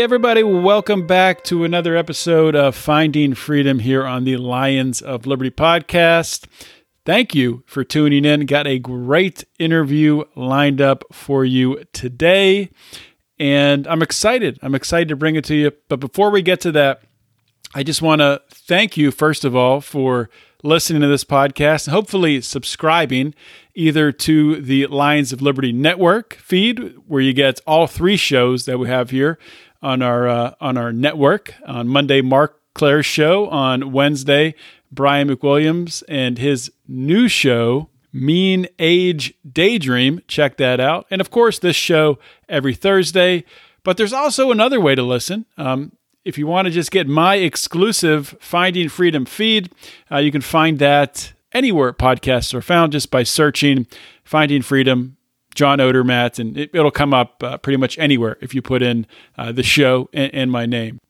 Everybody, welcome back to another episode of Finding Freedom here on the Lions of Liberty podcast. Thank you for tuning in. Got a great interview lined up for you today, and I'm excited. I'm excited to bring it to you. But before we get to that, I just want to thank you, first of all, for listening to this podcast and hopefully subscribing either to the Lions of Liberty Network feed, where you get all three shows that we have here on our uh, on our network. On Monday, Marc Clair's show. On Wednesday, Brian McWilliams and his new show, Mean Age Daydream. Check that out. And of course, this show every Thursday. But there's also another way to listen. Um, if you want to just get my exclusive Finding Freedom feed, uh, you can find that anywhere podcasts are found just by searching Finding Freedom, John Odermatt, and it, will come up uh, pretty much anywhere if you put in uh, the show and, and, my name.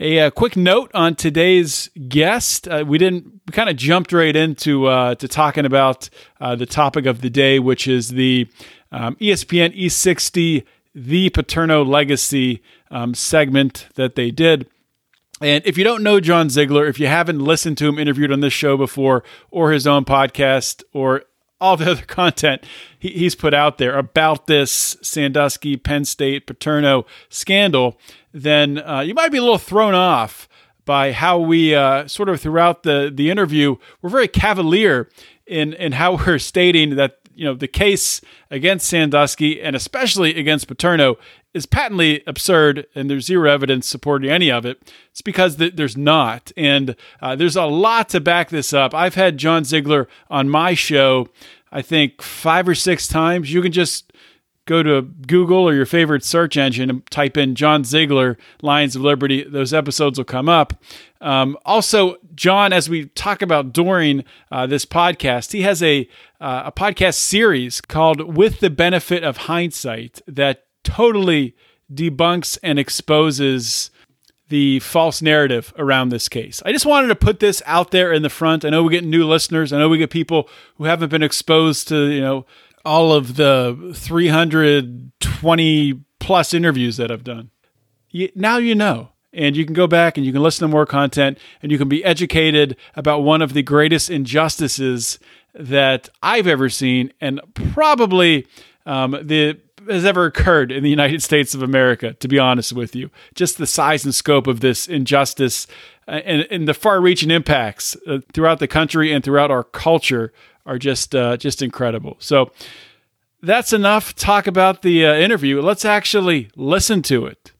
A, uh, quick note on today's guest: uh, we didn't, we kind of jumped right into uh, to talking about the topic of the day, which is the um, ESPN E60 the Paterno Legacy um, segment that they did. And if you don't know John Ziegler, if you haven't listened to him interviewed on this show before, or his own podcast, or all the other content he, he's put out there about this Sandusky, Penn State, Paterno scandal, then uh, you might be a little thrown off by how we uh, sort of throughout the the interview we're very cavalier in in how we're stating that you know the case against Sandusky and especially against Paterno is patently absurd, and there's zero evidence supporting any of it. It's because th- there's not, and uh, there's a lot to back this up. I've had John Ziegler on my show, I think five or six times. You can just go to Google or your favorite search engine and type in John Ziegler, Lions of Liberty. Those episodes will come up. Um, also, John, as we talk about during uh, this podcast, he has a uh, a podcast series called "With the Benefit of Hindsight" that totally debunks and exposes the false narrative around this case. I just wanted to put this out there in the front. I know we get new listeners. I know we get people who haven't been exposed to, you know, all of the 320 plus interviews that I've done. now you know. And you can go back and you can listen to more content and you can be educated about one of the greatest injustices that I've ever seen and probably um, the has ever occurred in the United States of America, to be honest with you. Just the size and scope of this injustice uh, and, and the far reaching impacts uh, throughout the country and throughout our culture are just, uh, just incredible. So that's enough talk about the uh, interview. Let's actually listen to it.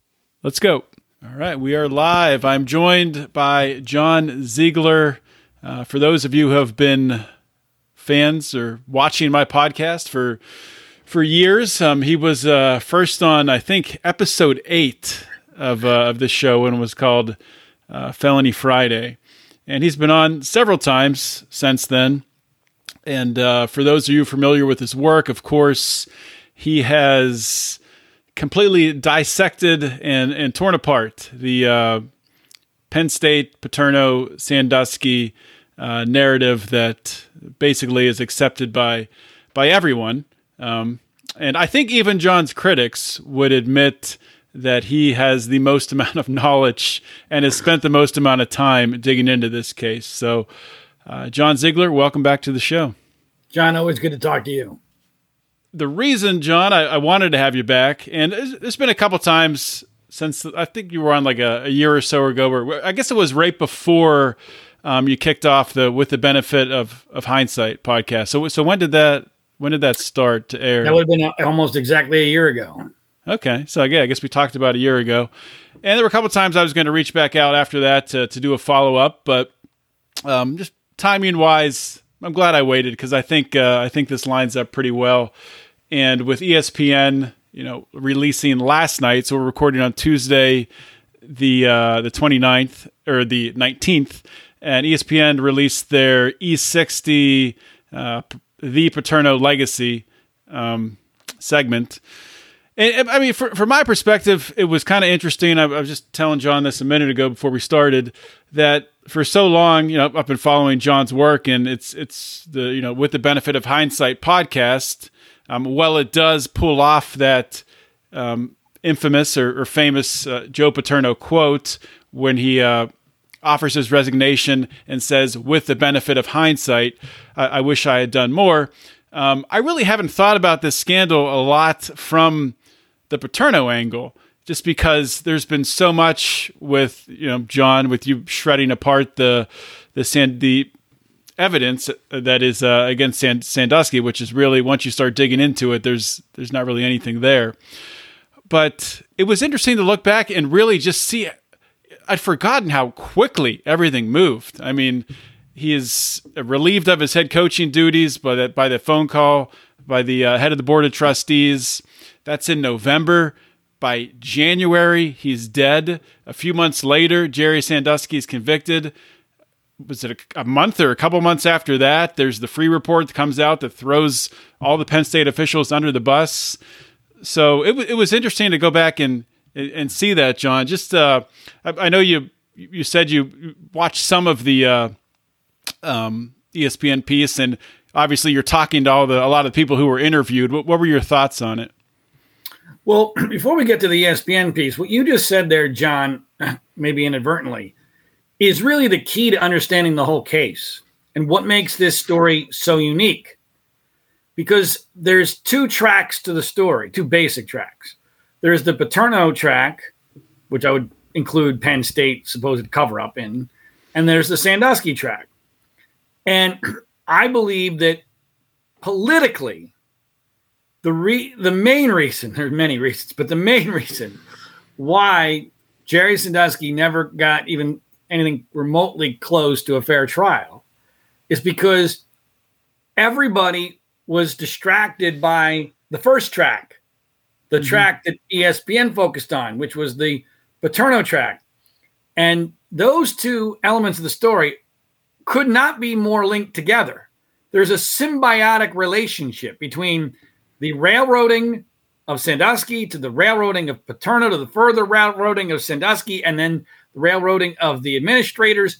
Let's go. All right, we are live. I'm joined by John Ziegler. Uh, for those of you who have been fans or watching my podcast for for years. Um, he was uh, first on, I think, episode eight of uh, of this show, and was called uh, Felony Friday. And he's been on several times since then. And uh, for those of you familiar with his work, of course, he has completely dissected and, and torn apart the uh, Penn State Paterno Sandusky uh, narrative that basically is accepted by by everyone. Um, and I think even John's critics would admit that he has the most amount of knowledge and has spent the most amount of time digging into this case. So, uh, John Ziegler, welcome back to the show. John, always good to talk to you. The reason, John, I, I wanted to have you back, and it's been a couple times since I think you were on like a, a year or so ago, where I guess it was right before um, you kicked off the with the benefit of of hindsight podcast. So, so when did that when did that start to air? That would have been almost exactly a year ago. Okay, so yeah, I guess we talked about a year ago, and there were a couple times I was going to reach back out after that to, to do a follow up, but um, just timing wise, I'm glad I waited because I think uh, I think this lines up pretty well. And with ESPN you know, releasing last night. So we're recording on Tuesday, the uh, the 29th or the 19th, and ESPN released their E60 uh, the Paterno Legacy um, segment. And, I mean, for, from my perspective, it was kind of interesting. I, I was just telling John this a minute ago before we started that for so long, you know, I've been following John's work, and it's it's the you know with the benefit of hindsight podcast. Um, well, it does pull off that um, infamous or, or famous uh, Joe Paterno quote when he uh, offers his resignation and says, "With the benefit of hindsight, I, I wish I had done more." Um, I really haven't thought about this scandal a lot from the Paterno angle, just because there's been so much with you know John with you shredding apart the the sand the evidence that is uh, against Sand- Sandusky, which is really once you start digging into it, there's there's not really anything there. But it was interesting to look back and really just see. I'd forgotten how quickly everything moved. I mean, he is relieved of his head coaching duties by the, by the phone call by the uh, head of the board of trustees. That's in November. By January, he's dead. A few months later, Jerry Sandusky is convicted. Was it a, a month or a couple months after that? There's the Freeh report that comes out that throws all the Penn State officials under the bus. So it, w- it was interesting to go back and and see that, John. Just uh, I, I know you you said you watched some of the uh, um, ESPN piece, and obviously you're talking to all the a lot of people who were interviewed. What, what were your thoughts on it? Well, before we get to the ESPN piece, what you just said there, John, maybe inadvertently, is really the key to understanding the whole case and what makes this story so unique. Because there's two tracks to the story, two basic tracks. There's the Paterno track, which I would include Penn State supposed cover up in, and there's the Sandusky track. And I believe that politically, the re- the main reason there are many reasons, but the main reason why Jerry Sandusky never got even anything remotely close to a fair trial is because everybody was distracted by the first track, the mm-hmm. track that ESPN focused on, which was the Paterno track. And those two elements of the story could not be more linked together. There's a symbiotic relationship between the railroading of Sandusky to the railroading of Paterno to the further railroading of Sandusky and then the railroading of the administrators.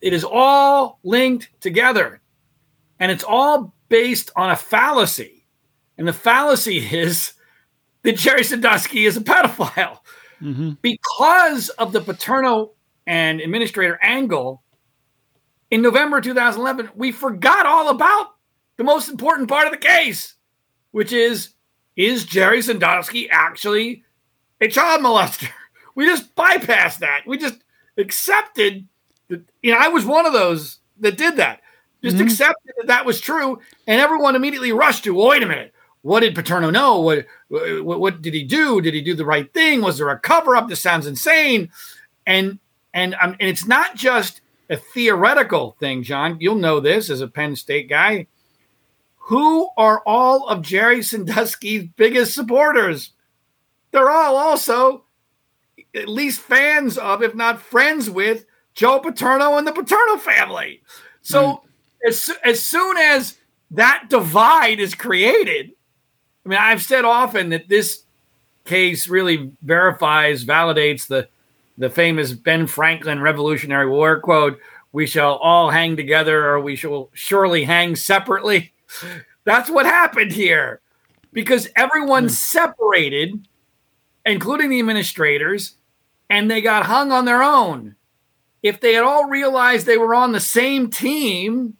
It is all linked together and it's all based on a fallacy. And the fallacy is that Jerry Sandusky is a pedophile. Mm-hmm. Because of the Paterno and administrator angle, in November 2011, we forgot all about the most important part of the case, which is is Jerry Sandusky actually a child molester? We just bypassed that. We just accepted that, you know, I was one of those that did that. Just mm-hmm. accepted that that was true, and everyone immediately rushed to, well, wait a minute, what did Paterno know? What, what what did he do? Did he do the right thing? Was there a cover up? This sounds insane. And and um, and it's not just a theoretical thing, John. You'll know this as a Penn State guy. Who are all of Jerry Sandusky's biggest supporters? They're all also at least fans of, if not friends with, Joe Paterno and the Paterno family. So as, as soon as that divide is created, I mean, I've said often that this case really verifies, validates the the famous Ben Franklin Revolutionary War quote: "We shall all hang together, or we shall surely hang separately." That's what happened here, because everyone hmm. separated, including the administrators, and they got hung on their own. If they had all realized they were on the same team,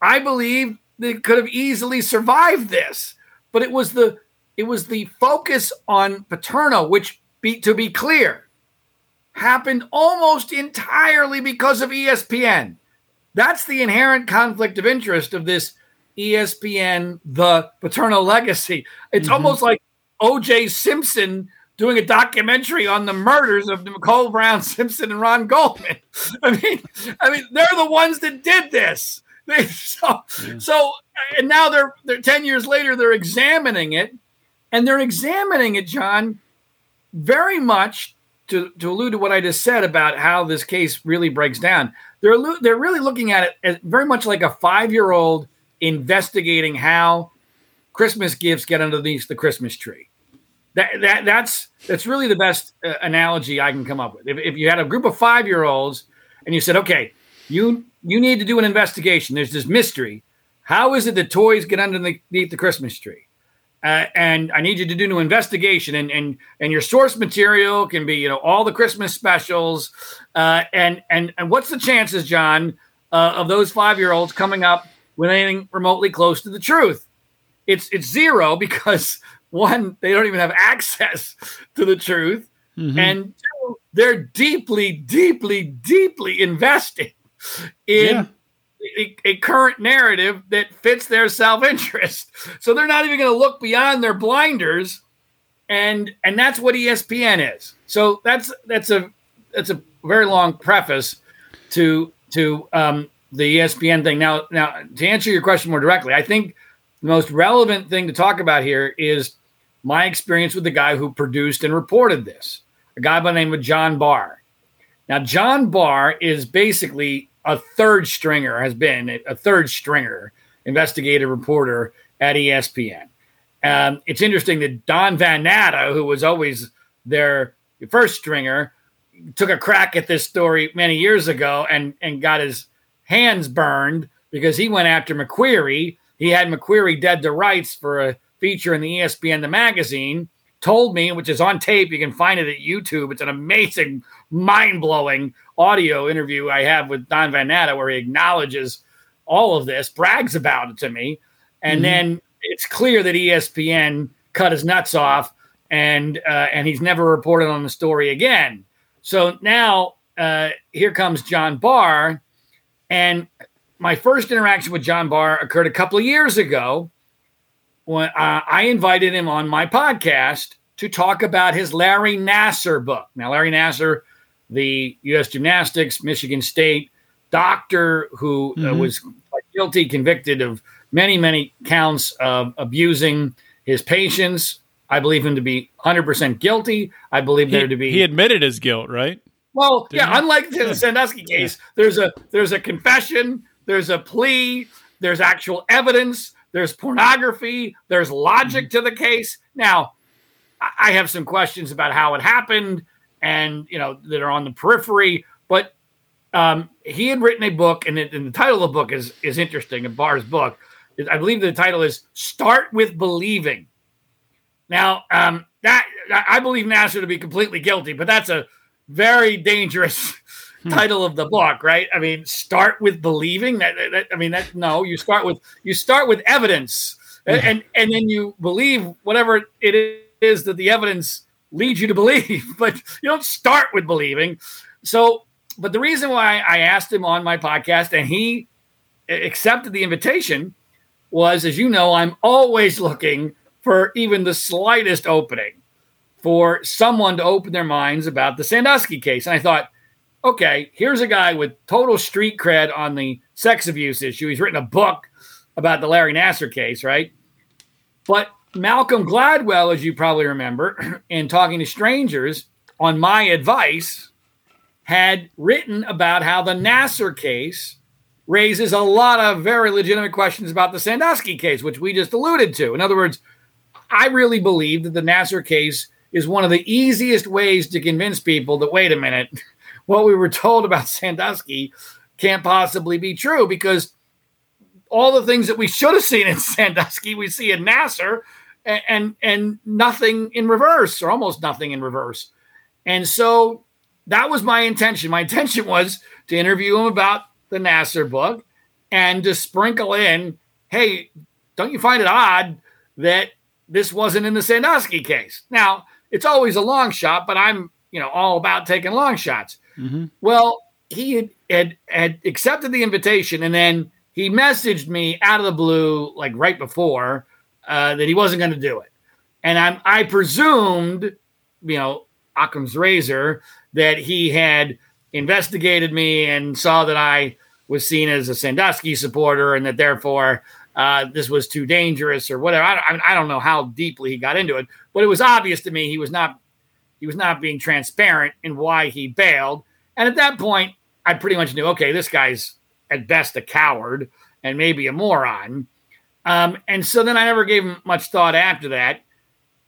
I believe they could have easily survived this. But it was the it was the focus on Paterno, which be to be clear, happened almost entirely because of ESPN. That's the inherent conflict of interest of this ESPN the Paterno legacy. It's mm-hmm. almost like O.J. Simpson doing a documentary on the murders of Nicole Brown Simpson and Ron Goldman. I mean, I mean, they're the ones that did this. They, so, so, and now they're they're ten years later. They're examining it, and they're examining it, John, very much to, to allude to what I just said about how this case really breaks down. They're they're really looking at it as very much like a five year old investigating how Christmas gifts get underneath the Christmas tree. That, that that's that's really the best uh, analogy I can come up with. If, if you had a group of five year olds and you said, okay, you you need to do an investigation. There's this mystery. How is it that toys get underneath the Christmas tree? Uh, and I need you to do an investigation, and and and your source material can be, you know, all the Christmas specials, uh, and and and what's the chances, John, uh, of those five year olds coming up with anything remotely close to the truth? It's it's zero because one, they don't even have access to the truth, Mhm. and two, they're deeply, deeply, deeply invested in Yeah. a, a current narrative that fits their self-interest. So they're not even going to look beyond their blinders, and and that's what ESPN is. So that's that's a that's a very long preface to to um, the ESPN thing. Now now to answer your question more directly, I think the most relevant thing to talk about here is my experience with the guy who produced and reported this, a guy by the name of John Barr. Now, John Barr is basically a third stringer, has been a third stringer investigative reporter at ESPN. Um, it's interesting that Don Van Natta, who was always their first stringer, took a crack at this story many years ago and, and got his hands burned because he went after McQueary. He had McQueary dead to rights for a feature in the ESPN the magazine. Told me, which is on tape, you can find it at YouTube. It's an amazing, mind blowing audio interview I have with Don Van Natta where he acknowledges all of this, brags about it to me, and Mhm. then it's clear that ESPN cut his nuts off, and uh, and he's never reported on the story again. So now uh, here comes John Barr, and my first interaction with John Barr occurred a couple of years ago when uh, I invited him on my podcast to talk about his Larry Nassar book. Now, Larry Nassar, the U.S. gymnastics, Michigan State doctor who uh, Mhm. was guilty, convicted of many, many counts of abusing his patients. I believe him to be 100% guilty. I believe He, there to be he admitted his guilt, right? well, Didn't yeah, he? unlike the Sandusky case, there's a there's a confession, there's a plea, there's actual evidence, there's pornography, there's logic Mm-hmm. to the case. Now, I have some questions about how it happened and you know that are on the periphery, but um, he had written a book, and, it, and the title of the book is is interesting. A Barr's book, I believe the title is "Start with Believing." Now, um, that I believe Nassar to be completely guilty, but that's a very dangerous title of the book, right? I mean, start with believing that, that- that- I mean, that no, you start with you start with evidence, and, and and then you believe whatever it is that the evidence leads you to believe, but you don't start with believing. So, but the reason why I asked him on my podcast and he accepted the invitation was, as you know, I'm always looking for even the slightest opening for someone to open their minds about the Sandusky case. And I thought, okay, here's a guy with total street cred on the sex abuse issue. He's written a book about the Larry Nassar case, right? But Malcolm Gladwell, as you probably remember, in talking to strangers on my advice, had written about how the Nassar case raises a lot of very legitimate questions about the Sandusky case, which we just alluded to. In other words, I really believe that the Nassar case is one of the easiest ways to convince people that, wait a minute, what we were told about Sandusky can't possibly be true because all the things that we should have seen in Sandusky, we see in Nassar, and, and, and nothing in reverse, or almost nothing in reverse. And so that was my intention. My intention was to interview him about the Nassar book and to sprinkle in, hey, don't you find it odd that this wasn't in the Sandusky case? Now, it's always a long shot, but I'm, you know, all about taking long shots. Mm-hmm. Well, he had, had had accepted the invitation, and then he messaged me out of the blue, like right before, uh, that he wasn't going to do it. And I'm I presumed, you know, Occam's razor, that he had investigated me and saw that I was seen as a Sandusky supporter, and that therefore uh, this was too dangerous or whatever. I, I, I don't know how deeply he got into it, but it was obvious to me he was not he was not being transparent in why he bailed. And at that point, I pretty much knew, okay, this guy's at best a coward and maybe a moron. Um, and so then I never gave him much thought after that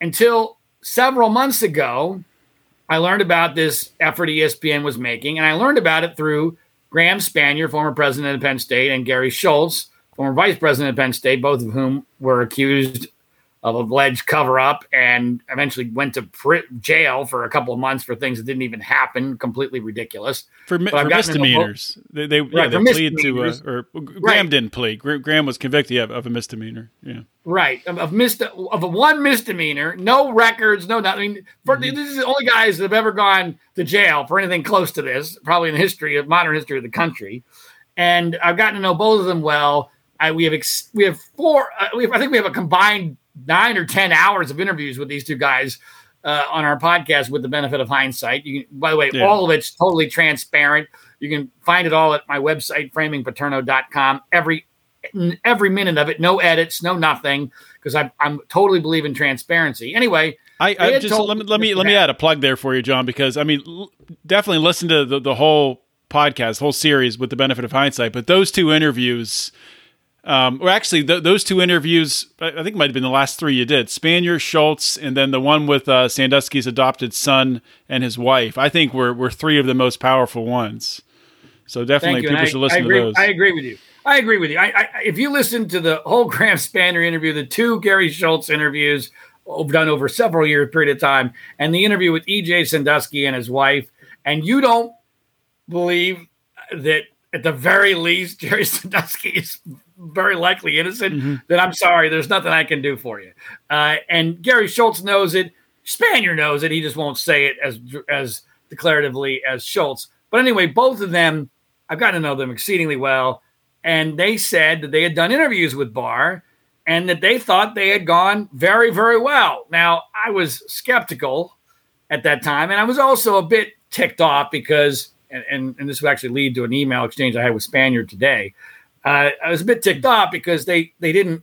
until several months ago. I learned about this effort ESPN was making, and I learned about it through Graham Spanier, former president of Penn State, and Gary Schultz, former vice president of Penn State, both of whom were accused of a alleged cover up and eventually went to pr- jail for a couple of months for things that didn't even happen. Completely ridiculous. For, mi- for misdemeanors. They, they, right, yeah, they plead to, uh, or Graham right. didn't plead. Graham was convicted of, of a misdemeanor. Yeah. Right. Of, of, mis- of a one misdemeanor, no records, no nothing. I mean, for, mm-hmm. this is the only guys that have ever gone to jail for anything close to this, probably in the history of modern history of the country. And I've gotten to know both of them well. I, we have ex- we have four. Uh, we have, I think we have a combined nine or ten hours of interviews with these two guys uh, on our podcast with the benefit of hindsight. You can, by the way, yeah. all of it's totally transparent. You can find it all at my website, framingpaterno.com. Every every minute of it, no edits, no nothing, because I I'm totally believe in transparency. Anyway, I, I just let me let me let me add a plug there for you, John, because I mean, l- definitely listen to the, the whole podcast, whole series with the benefit of hindsight. But those two interviews um, or actually, th- those two interviews, I think might have been the last three you did Spanier, Schultz, and then the one with uh, Sandusky's adopted son and his wife. I think were, were three of the most powerful ones. So definitely people should listen I agree, to those. I agree with you. I agree with you. I, I, if you listen to the whole Graham Spanier interview, the two Gary Schultz interviews done over several year period of time, and the interview with EJ Sandusky and his wife, and you don't believe that at the very least, Jerry Sandusky is very likely innocent, mm-hmm. then I'm sorry, there's nothing I can do for you. Uh, and Gary Schultz knows it. Spanier knows it. He just won't say it as as declaratively as Schultz. But anyway, both of them, I've gotten to know them exceedingly well, and they said that they had done interviews with Barr and that they thought they had gone very, very well. Now, I was skeptical at that time, and I was also a bit ticked off because, and, and, and this would actually lead to an email exchange I had with Spanier today uh, I was a bit ticked off because they they didn't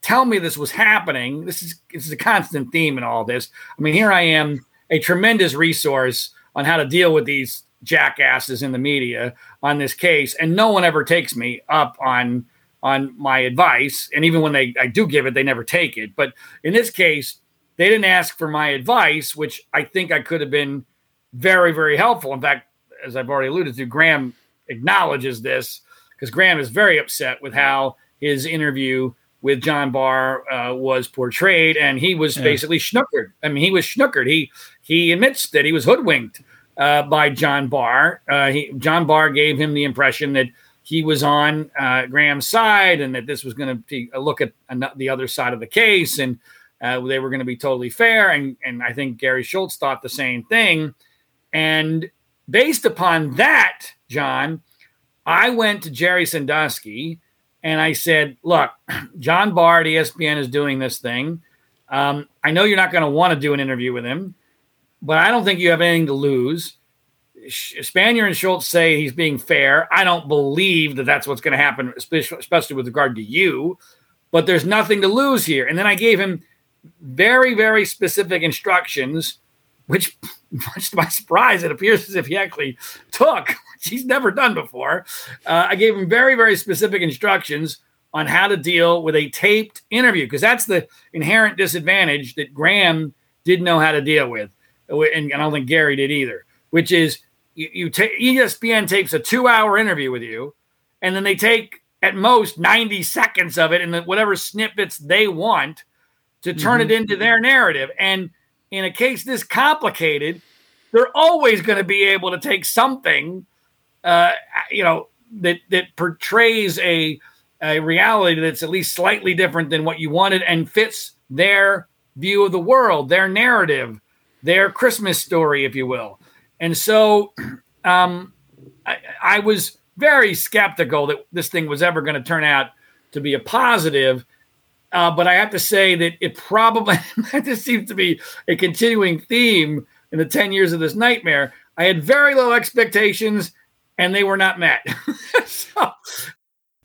tell me this was happening. This is this is a constant theme in all this. I mean, here I am, a tremendous resource on how to deal with these jackasses in the media on this case, and no one ever takes me up on on my advice. And even when they I do give it, they never take it. But in this case, they didn't ask for my advice, which I think I could have been very, very helpful. In fact, as I've already alluded to, Graham acknowledges this because Graham is very upset with how his interview with John Barr uh, was portrayed, and he was yeah. basically schnookered. I mean, he was schnookered. He he admits that he was hoodwinked uh, by John Barr. Uh, he, John Barr gave him the impression that he was on uh, Graham's side, and that this was going to be a look at the other side of the case, and uh, they were going to be totally fair. And and I think Gary Schultz thought the same thing. And based upon that, John, I went to Jerry Sandusky and I said, Look, John Barr at ESPN is doing this thing. Um, I know you're not going to want to do an interview with him, but I don't think you have anything to lose. Spanier and Schultz say he's being fair. I don't believe that that's what's going to happen, especially with regard to you, but there's nothing to lose here. And then I gave him very, very specific instructions, which, much to my surprise, it appears as if he actually took which he's never done before. Uh, I gave him very, very specific instructions on how to deal with a taped interview because that's the inherent disadvantage that Graham didn't know how to deal with, and, I don't think Gary did either. Which is you, you take ESPN tapes a two-hour interview with you, and then they take at most 90 seconds of it and whatever snippets they want to turn mm-hmm. it into their narrative. And in a case this complicated, they're always going to be able to take something uh, you know, that that portrays a a reality that's at least slightly different than what you wanted and fits their view of the world, their narrative, their Christmas story, if you will. And so, um, I, I was very skeptical that this thing was ever going to turn out to be a positive. Uh, but I have to say that it probably this seems to be a continuing theme in the 10 years of this nightmare. I had very low expectations and they were not met. so,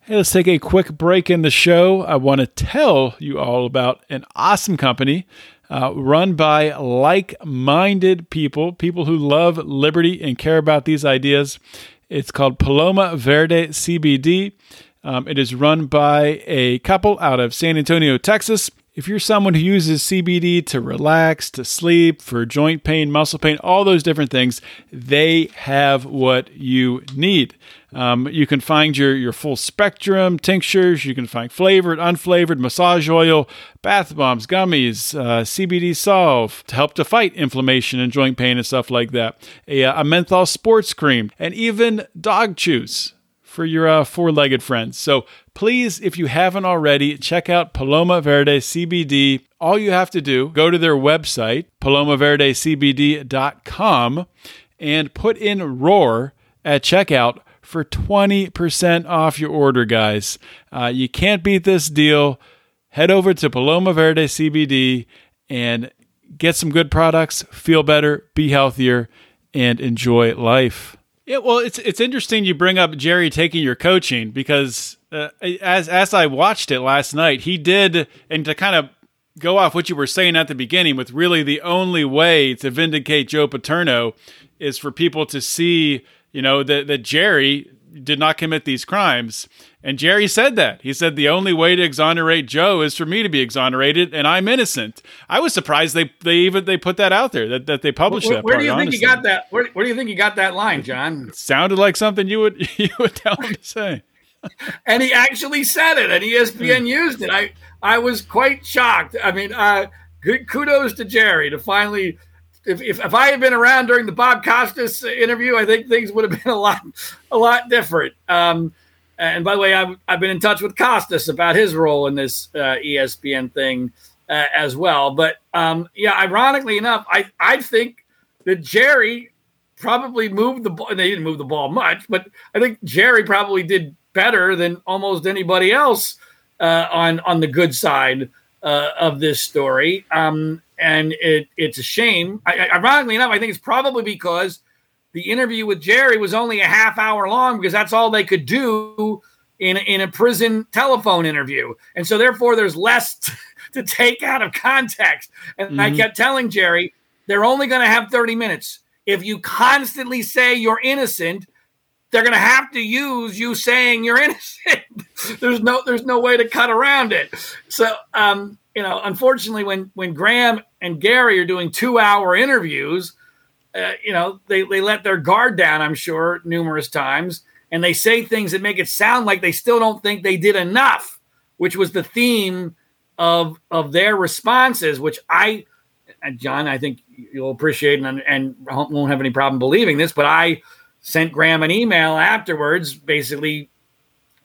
Hey, let's take a quick break in the show. I want to tell you all about an awesome company uh, run by like minded people, people who love liberty and care about these ideas. It's called Paloma Verde CBD. Um, it is run by a couple out of San Antonio, Texas. If you're someone who uses CBD to relax, to sleep, for joint pain, muscle pain, all those different things, they have what you need. Um, you can find your, your full spectrum tinctures. You can find flavored, unflavored, massage oil, bath bombs, gummies, uh, CBD solve to help to fight inflammation and joint pain and stuff like that. A, uh, a menthol sports cream, and even dog chews for your uh, four legged friends. So please, if you haven't already, check out Paloma Verde CBD. All you have to do, go to their website, palomaverdecbd.com, and put in ROAR at checkout for 20% off your order, guys. Uh, you can't beat this deal. Head over to Paloma Verde CBD and get some good products, feel better, be healthier, and enjoy life. Yeah, well, it's it's interesting you bring up Jerry taking your coaching because uh, as as I watched it last night, he did, and to kind of go off what you were saying at the beginning, with really the only way to vindicate Joe Paterno is for people to see, you know, that that Jerry did not commit these crimes. And Jerry said that. He said the only way to exonerate Joe is for me to be exonerated, and I'm innocent. I was surprised they they even they put that out there that, that they published where, that. Where part, do you honestly. think you got that? Where, where do you think you got that line, John? It sounded like something you would you would tell him to say. and he actually said it, and ESPN used it. I I was quite shocked. I mean, uh, good kudos to Jerry to finally. If, if, if I had been around during the Bob Costas interview, I think things would have been a lot a lot different. Um, and by the way, I've, I've been in touch with Costas about his role in this uh, ESPN thing uh, as well. But um, yeah, ironically enough, I I think that Jerry probably moved the ball. They didn't move the ball much, but I think Jerry probably did better than almost anybody else uh, on on the good side uh, of this story. Um, and it, it's a shame. I, I- ironically enough, I think it's probably because the interview with Jerry was only a half hour long because that's all they could do in in a prison telephone interview, and so therefore there's less to take out of context. And I Mhm. kept telling Jerry they're only going to have 30 minutes. If you constantly say you're innocent, they're going to have to use you saying you're innocent. there's no there's no way to cut around it. So um, you know, unfortunately, when when Graham and Gary are doing two hour interviews, uh, you know, they they let their guard down. I'm sure numerous times, and they say things that make it sound like they still don't think they did enough, which was the theme of of their responses, which I. John, I think you'll appreciate and, and won't have any problem believing this, but I sent Graham an email afterwards, basically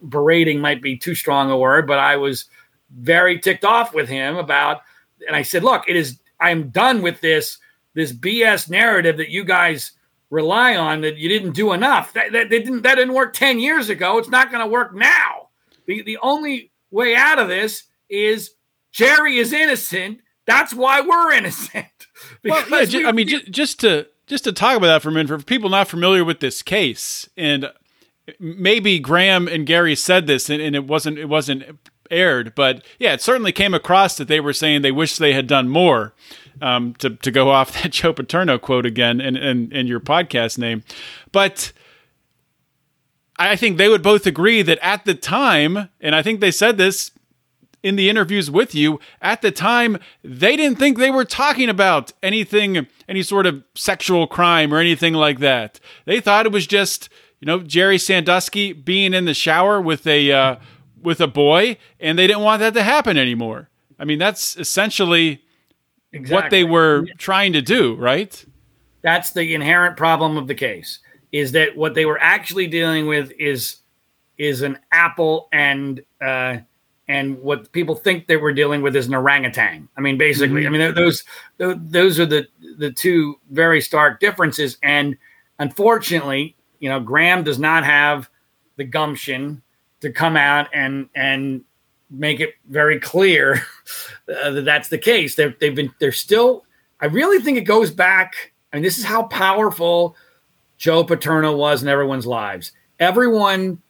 berating might be too strong a word, but I was very ticked off with him about, and I said, look, it is, I'm done with this, this BS narrative that you guys rely on that you didn't do enough. That, that, didn't, that didn't work 10 years ago. It's not going to work now. The, the only way out of this is Jerry is innocent. That's why we're innocent. Well, yeah, Because ju- we- I mean, ju- just to just to talk about that for a minute, for people not familiar with this case, and maybe Graham and Gary said this, and, and it wasn't it wasn't aired, but yeah, it certainly came across that they were saying they wish they had done more. Um, to to go off that Joe Paterno quote again, and and and your podcast name, but. I think they would both agree that at the time, and I think they said this in the interviews with you at the time they didn't think they were talking about anything any sort of sexual crime or anything like that they thought it was just you know jerry sandusky being in the shower with a uh, with a boy and they didn't want that to happen anymore i mean that's essentially what they were trying to do right That's the inherent problem of the case. Is that what they were actually dealing with is is an apple and uh, and what people think they were dealing with is an orangutan. I mean, basically, I mean those tho- those are the the two very stark differences. And unfortunately, you know, Graham does not have the gumption to come out and and make it very clear uh, that that's the case. They've they've been they're still. I really think it goes back. I mean, this is how powerful Joe Paterno was in everyone's lives. Everyone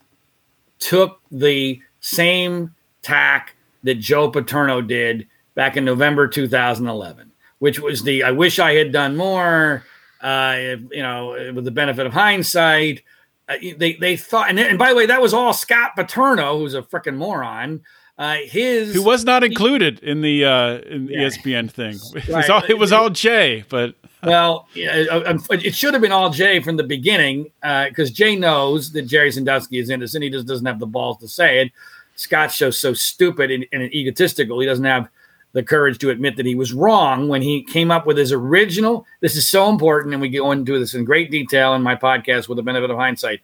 took the same tack that Joe Paterno did back in November 2011, which was the I wish I had done more. Uh, you know, with the benefit of hindsight, they they thought, and, and by the way, that was all Scott Paterno, who's a freaking moron. Uh, his who was not included in the uh, in the Yeah. ESPN thing. It was all, it was all Jay, but well, yeah, uh, um, it should have been all Jay from the beginning because Jay knows that Jerry Sandusky is innocent. He just doesn't have the balls to say it. Scott's so so stupid and, and egotistical. He doesn't have the courage to admit that he was wrong when he came up with his original. This is so important, and we go into this in great detail in my podcast with the benefit of hindsight.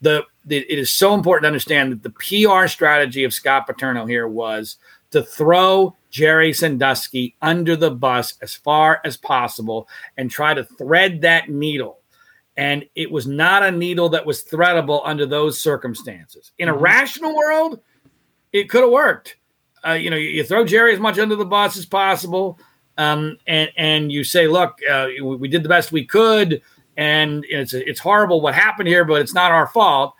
The, the it is so important to understand that the PR strategy of Scott Paterno here was to throw Jerry Sandusky under the bus as far as possible and try to thread that needle. And it was not a needle that was threadable under those circumstances. In a mm-hmm. rational world, it could have worked. Uh, you know, you, throw Jerry as much under the bus as possible, um, and and you say, look, uh, we, we did the best we could, and it's it's horrible what happened here, but it's not our fault.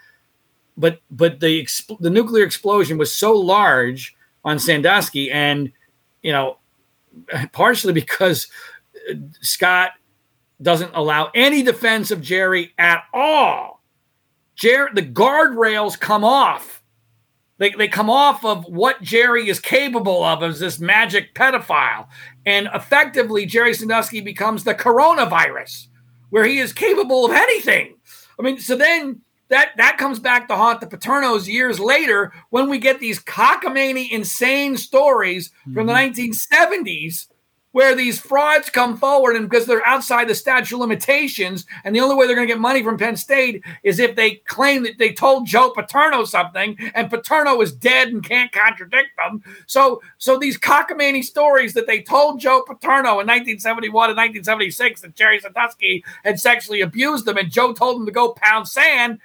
But but the exp- the nuclear explosion was so large on Sandusky, and you know, partially because uh, Scott doesn't allow any defense of Jerry at all. Jerry, the guardrails come off. They, they come off of what Jerry is capable of as this magic pedophile. And effectively, Jerry Sandusky becomes the coronavirus, where he is capable of anything. I mean, so then that that comes back to haunt the Paternos years later when we get these cockamamie, insane stories from the mm-hmm. 1970s where these frauds come forward and because they're outside the statute of limitations and the only way they're going to get money from Penn State is if they claim that they told Joe Paterno something and Paterno is dead and can't contradict them. So so these cockamamie stories that they told Joe Paterno in 1971 and 1976 that Jerry Sandusky had sexually abused them and Joe told them to go pound sand,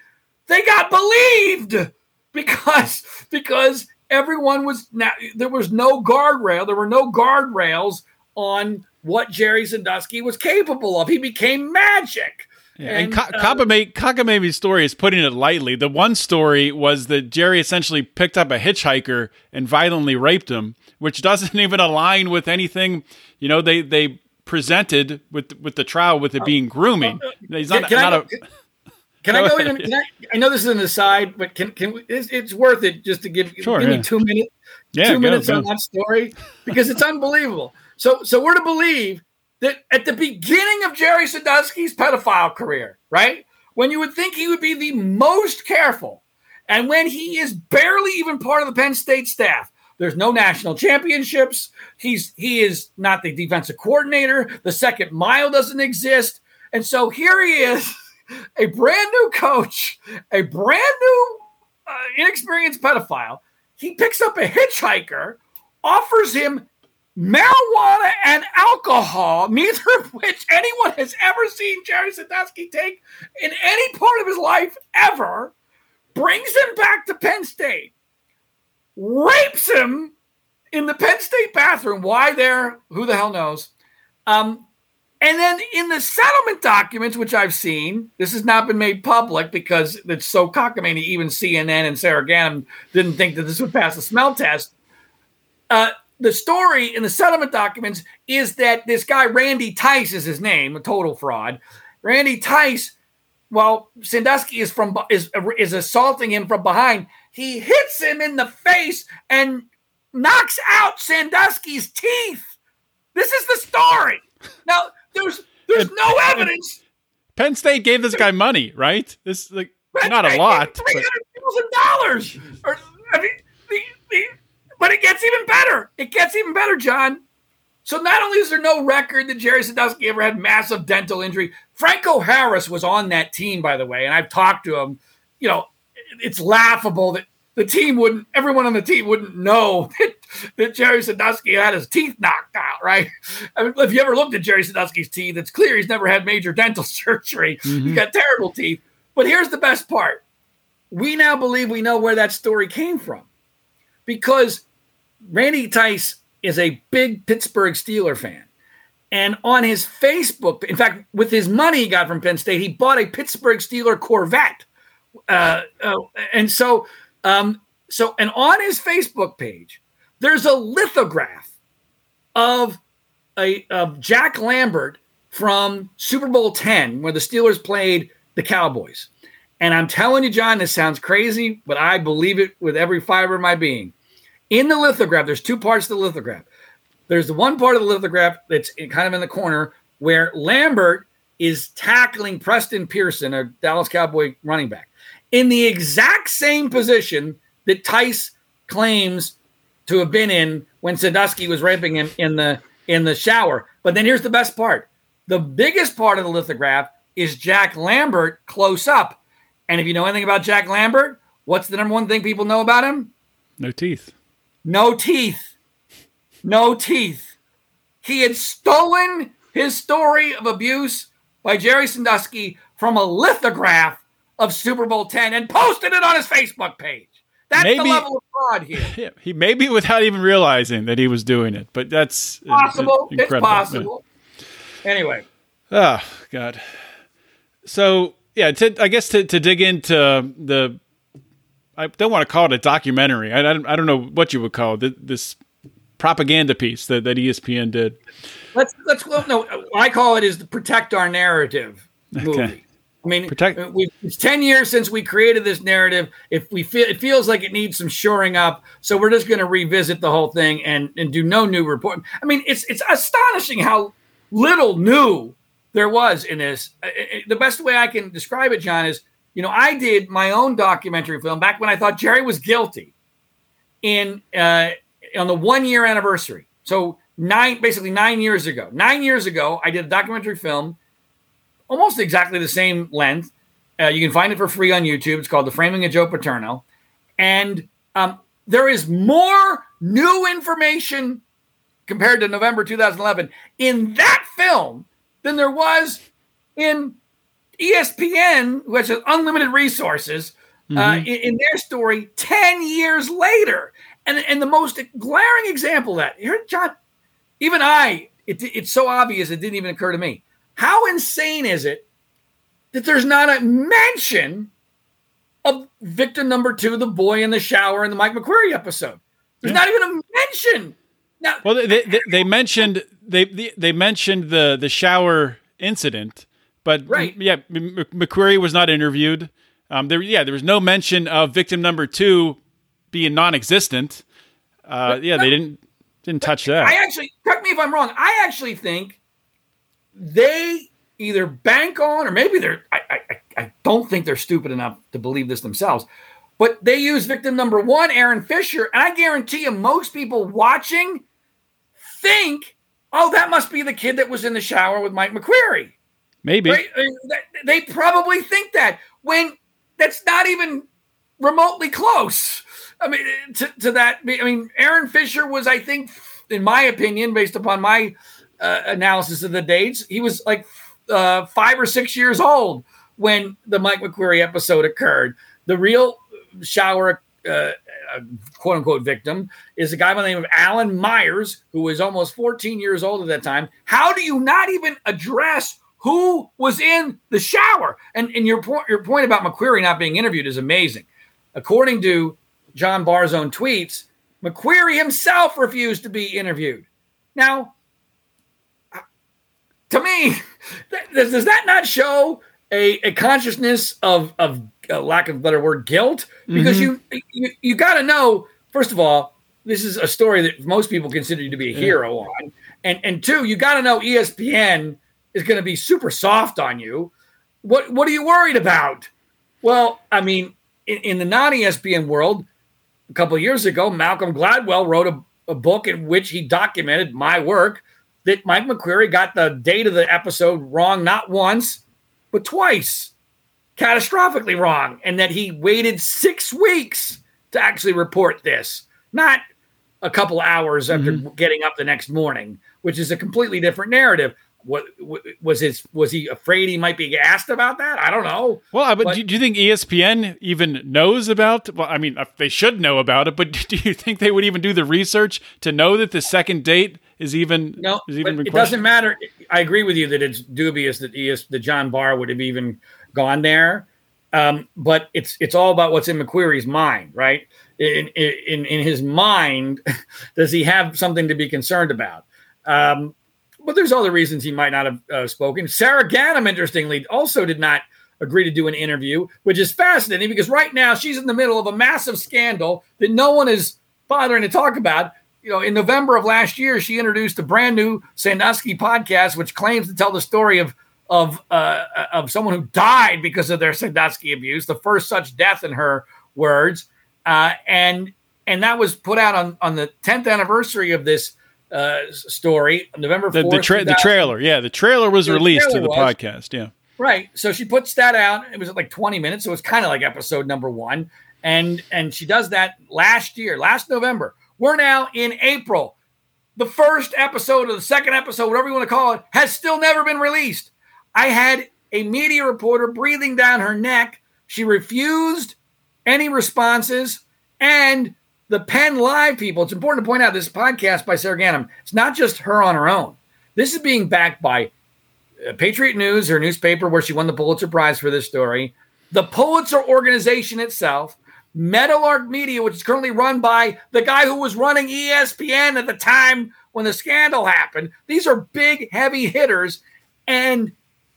they got believed because because everyone was now there was no guardrail there were no guardrails on what Jerry Sandusky was capable of he became magic and, And, Ka- uh, Kakame- Kakameme's story is putting it lightly. The one story was that Jerry essentially picked up a hitchhiker and violently raped him, which doesn't even align with anything you know they they presented with with the trial with it being grooming. He's Can- not, can I not go- a Can I Go even? Can I, I know this is an aside, but can can we, it's, it's worth it just to give Sure, give yeah. me two minutes Yeah, two go, minutes go. on that story because it's unbelievable. So so we're to believe that at the beginning of Jerry Sandusky's pedophile career, right when you would think he would be the most careful, and when he is barely even part of the Penn State staff. There's no national championships. He's he is not the defensive coordinator. The second mile doesn't exist. And so here he is, a brand new coach, a brand new uh, inexperienced pedophile. He picks up a hitchhiker, offers him marijuana and alcohol, neither of which anyone has ever seen Jerry Sandusky take in any part of his life ever, brings him back to Penn State, rapes him in the Penn State bathroom. Why there? Who the hell knows? Um, and then in the settlement documents, which I've seen, this has not been made public because it's so cockamamie. Even CNN and Sara Ganim didn't think that this would pass the smell test. Uh, the story in the settlement documents is that this guy Randy Tice is his name, a total fraud. Randy Tice, while Sandusky is from is is assaulting him from behind, he hits him in the face and knocks out Sandusky's teeth. This is the story. Now there's there's no evidence. Penn State gave this guy money, right? This like not a lot. Three hundred thousand dollars. I mean, the, the, but it gets even better. It gets even better, John. So not only is there no record that Jerry Sandusky ever had massive dental injury, Franco Harris was on that team, by the way, and I've talked to him. You know, it's laughable that the team wouldn't, everyone on the team wouldn't know that, that Jerry Sandusky had his teeth knocked out, right? I mean, if you ever looked at Jerry Sandusky's teeth, it's clear he's never had major dental surgery. He's mm-hmm. got terrible teeth. But here's the best part we now believe we know where that story came from because Randy Tice is a big Pittsburgh Steeler fan. And on his Facebook, in fact, with his money he got from Penn State, he bought a Pittsburgh Steeler Corvette. Uh, uh, and so Um, so, and on his Facebook page, there's a lithograph of a of Jack Lambert from Super Bowl 10, where the Steelers played the Cowboys. And I'm telling you, John, this sounds crazy, but I believe it with every fiber of my being. In the lithograph, there's two parts to the lithograph. There's the one part of the lithograph that's kind of in the corner where Lambert is tackling Preston Pearson, a Dallas Cowboy running back, in the exact same position that Tice claims to have been in when Sandusky was raping him in the in the shower. But then here's the best part. The biggest part of the lithograph is Jack Lambert close up. And if you know anything about Jack Lambert, what's the number one thing people know about him? No teeth. No teeth. No teeth. He had stolen his story of abuse by Jerry Sandusky from a lithograph of Super Bowl 10 and posted it on his Facebook page. That's Maybe- the level of fraud here. Yeah, he maybe without even realizing that he was doing it, but that's uh, Possible. It's incredible. possible. Anyway, Oh God. So yeah, to, I guess to, to dig into the, I don't want to call it a documentary. I, I, don't, I don't know what you would call it. This propaganda piece that, that ESPN did. let's let's well, no. I call it is the protect our narrative movie. Okay. I mean, Protect- we, it's ten years since we created this narrative. If we feel it feels like it needs some shoring up, so we're just going to revisit the whole thing and and do no new report. I mean, it's it's astonishing how little new there was in this. The best way I can describe it, John, is you know I did my own documentary film back when I thought Jerry was guilty in uh, on the one year anniversary. So nine, basically nine years ago. Nine years ago, I did a documentary film, almost exactly the same length. Uh, you can find it for free on YouTube. It's called The Framing of Joe Paterno, and um, there is more new information compared to November 2011 in that film than there was in ESPN, who has unlimited resources, uh, in, in their story 10 years later. And, and the most glaring example of that, here, John, even I, it, it's so obvious it didn't even occur to me. How insane is it that there's not a mention of victim number two, the boy in the shower in the Mike McQueary episode? There's Yeah. not even a mention. Now, Well, they, they, they mentioned they they mentioned the the shower incident, but Right. yeah, McQueary was not interviewed. Um, there, yeah, there was no mention of victim number two being non-existent. Uh, yeah, they didn't didn't touch that. I actually, correct me if I'm wrong. I actually think they either bank on, or maybe they're. I, I, I- I don't think they're stupid enough to believe this themselves, but they use victim number one, Aaron Fisher, and I guarantee you, most people watching think, "Oh, that must be the kid that was in the shower with Mike McQueary." Maybe. Right? They probably think that when that's not even remotely close. I mean, to, to that, I mean, Aaron Fisher was, I think, in my opinion, based upon my uh, analysis of the dates, he was like uh, five or six years old when the Mike McQueary episode occurred. The real shower, uh, uh, quote unquote, victim is a guy by the name of Alan Myers, who was almost 14 years old at that time. How do you not even address who was in the shower? And, and your, point, your point about McQueary not being interviewed is amazing. According to John Barr's own tweets, McQueary himself refused to be interviewed. Now, to me, does, does that not show a, a consciousness of of uh, lack of a better word guilt? Because you you, you got to know first of all, this is a story that most people consider you to be a hero on, and and two, you got to know ESPN is going to be super soft on you. What what are you worried about? Well, I mean, in, in the non E ESPN world, a couple of years ago, Malcolm Gladwell wrote a, a book in which he documented my work that Mike McQueary got the date of the episode wrong not once, but twice, catastrophically wrong, and that he waited six weeks to actually report this, not a couple hours after mm-hmm. getting up the next morning, which is a completely different narrative. What wa- was his? Was he afraid he might be asked about that? I don't know. Well, but But- do, do you think ESPN even knows about? Well, I mean, uh, they should know about it, but do you think they would even do the research to know that the second date is even No, is but even it doesn't matter. I agree with you that it's dubious that ES, that John Barr would have even gone there. Um, but it's it's all about what's in McQueary's mind, right? In in in his mind, does he have something to be concerned about? Um, but there's other reasons he might not have uh, spoken. Sara Ganim, interestingly, also did not agree to do an interview, which is fascinating because right now she's in the middle of a massive scandal that no one is bothering to talk about. You know, in November of last year, she introduced a brand new Sandusky podcast, which claims to tell the story of of uh, of someone who died because of their Sandusky abuse, the first such death in her words, uh, and and that was put out on on the 10th anniversary of this uh, story, November 4th. The, the, tra- the trailer, yeah, the trailer was The released trailer to the was. podcast. Yeah, Right. So she puts that out. It was like 20 minutes. So it's kind of like episode number one. And and she does that last year, last November. We're now in April. The first episode or the second episode, whatever you want to call it, has still never been released. I had a media reporter breathing down her neck. She refused any responses. And the Penn Live people, it's important to point out this podcast by Sara Ganim, it's not just her on her own. This is being backed by uh, Patriot News, her newspaper, where she won the Pulitzer Prize for this story, the Pulitzer organization itself, Meadowlark Media, which is currently run by the guy who was running ESPN at the time when the scandal happened. These are big, heavy hitters, and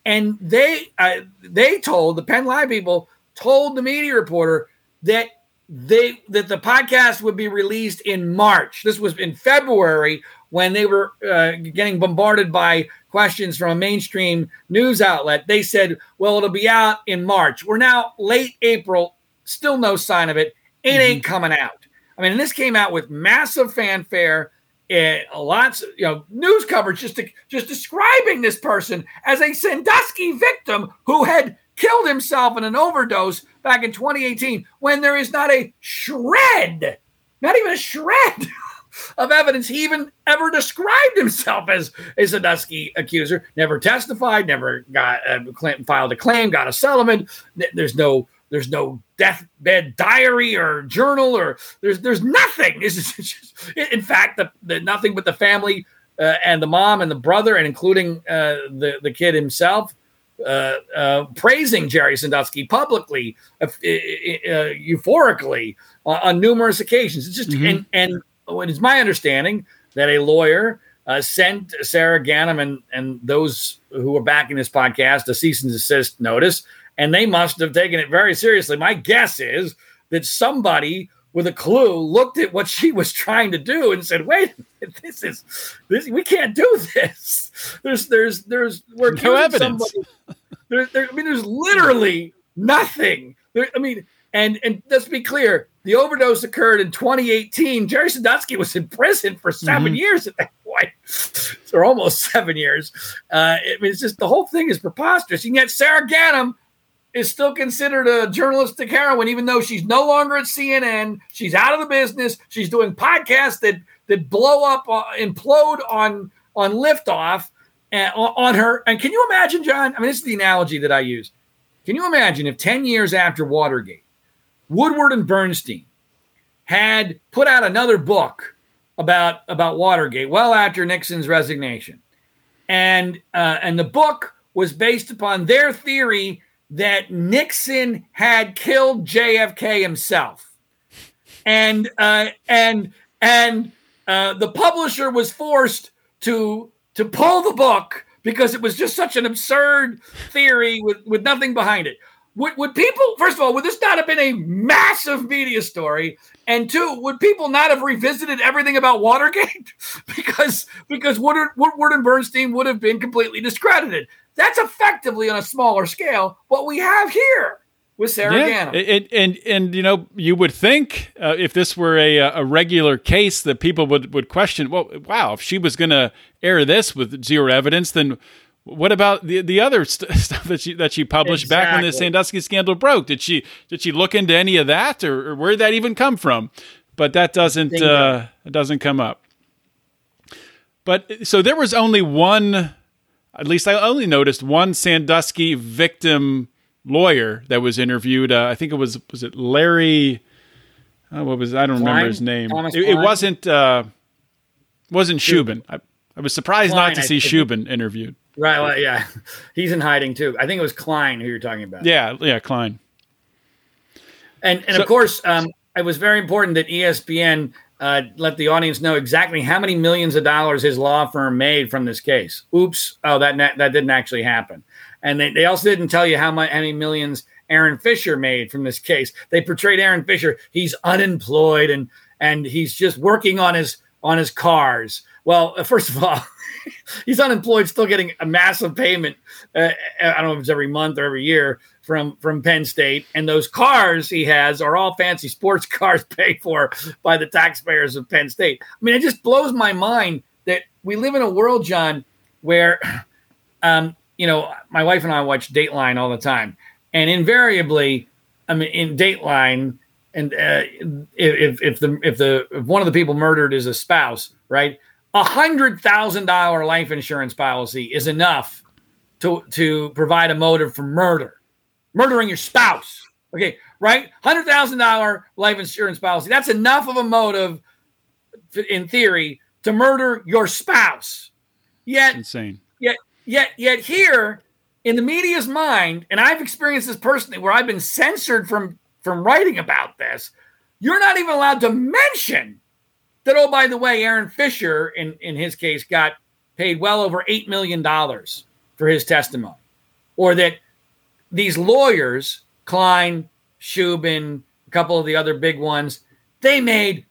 and they uh, they told the Penn Live people told the media reporter that they that the podcast would be released in March. This was in February when they were uh, getting bombarded by questions from a mainstream news outlet. They said, "Well, it'll be out in March." We're now late April, still no sign of it. It ain't coming out. I mean, this came out with massive fanfare. Uh, lots of you know news coverage just to, just describing this person as a Sandusky victim who had killed himself in an overdose back in 2018 when there is not a shred, not even a shred of evidence he even ever described himself as a Sandusky accuser. Never testified, never got uh, filed a claim, got a settlement. There's no there's no deathbed diary or journal or there's there's nothing. Is just, in fact the, the nothing but the family uh, and the mom and the brother and including uh, the the kid himself uh, uh, praising Jerry Sandusky publicly, uh, uh, euphorically on, on numerous occasions. It's just and and it is my understanding that a lawyer uh, sent Sara Ganim and and those who were backing this podcast a cease and desist notice, and they must have taken it very seriously. My guess is that somebody with a clue looked at what she was trying to do and said, "Wait, this is this. We can't do this. There's there's there's we're No evidence. somebody- there, there, I mean, there's literally nothing. There, I mean, and and let's be clear, the overdose occurred in 2018. Jerry Sandusky was in prison for 7 years at that point, or almost seven years. Uh, I mean, it's just the whole thing is preposterous. And yet, Sara Ganim is still considered a journalistic heroine, even though she's no longer at CNN. She's out of the business. She's doing podcasts that that blow up, uh, implode on on liftoff and on her. And can you imagine, John? I mean, this is the analogy that I use. Can you imagine if 10 years after Watergate, Woodward and Bernstein had put out another book about about Watergate well after Nixon's resignation, and uh, and the book was based upon their theory that Nixon had killed JFK himself, and uh, and and uh, the publisher was forced to to pull the book because it was just such an absurd theory with, with nothing behind it. Would, would people, first of all, would this not have been a massive media story? And two, would people not have revisited everything about Watergate? because because Woodward, Woodward and Bernstein would have been completely discredited. That's effectively on a smaller scale what we have here with Sara yeah. Ganim. And, and and you know you would think uh, if this were a a regular case that people would would question. Well, wow, if she was going to air this with zero evidence, then what about the the other st- stuff that she that she published back when the Sandusky scandal broke? Did she did she look into any of that, or, or where did that even come from? But that doesn't uh, it doesn't come up. But so there was only one, at least I only noticed one Sandusky victim lawyer that was interviewed. Uh, I think it was was it Larry. Uh, what was I don't remember his name. It, it wasn't uh, wasn't Shubin. I, I was surprised Kline, not to I see. Shubin interviewed. Right, well, yeah. He's in hiding too. I think it was Kline who you're talking about. Yeah, yeah, Kline. And and So- of course, um, it was very important that ESPN uh, let the audience know exactly how many millions of dollars his law firm made from this case. Oops! Oh, that na- that didn't actually happen. And they, they also didn't tell you how much many millions Aaron Fisher made from this case. They portrayed Aaron Fisher he's unemployed and and he's just working on his on his cars. Well, uh, first of all, he's unemployed, still getting a massive payment. Uh, I don't know if it's every month or every year from from Penn State, and those cars he has are all fancy sports cars paid for by the taxpayers of Penn State. I mean, it just blows my mind that we live in a world, John, where, um, you know, my wife and I watch Dateline all the time, and invariably, I mean, in Dateline. And uh, if if the if the if one of the people murdered is a spouse, right? A hundred thousand dollar life insurance policy is enough to to provide a motive for murder, murdering your spouse. Okay, right? Hundred thousand dollar life insurance policy. That's enough of a motive, in theory, to murder your spouse. Yet, Insane. yet, yet, yet here in the media's mind, and I've experienced this personally, where I've been censored from from writing about this. You're not even allowed to mention that. Oh, by the way, Aaron Fisher, in in his case, got paid well over eight million dollars for his testimony, or that these lawyers, Kline, Shubin, a couple of the other big ones, they made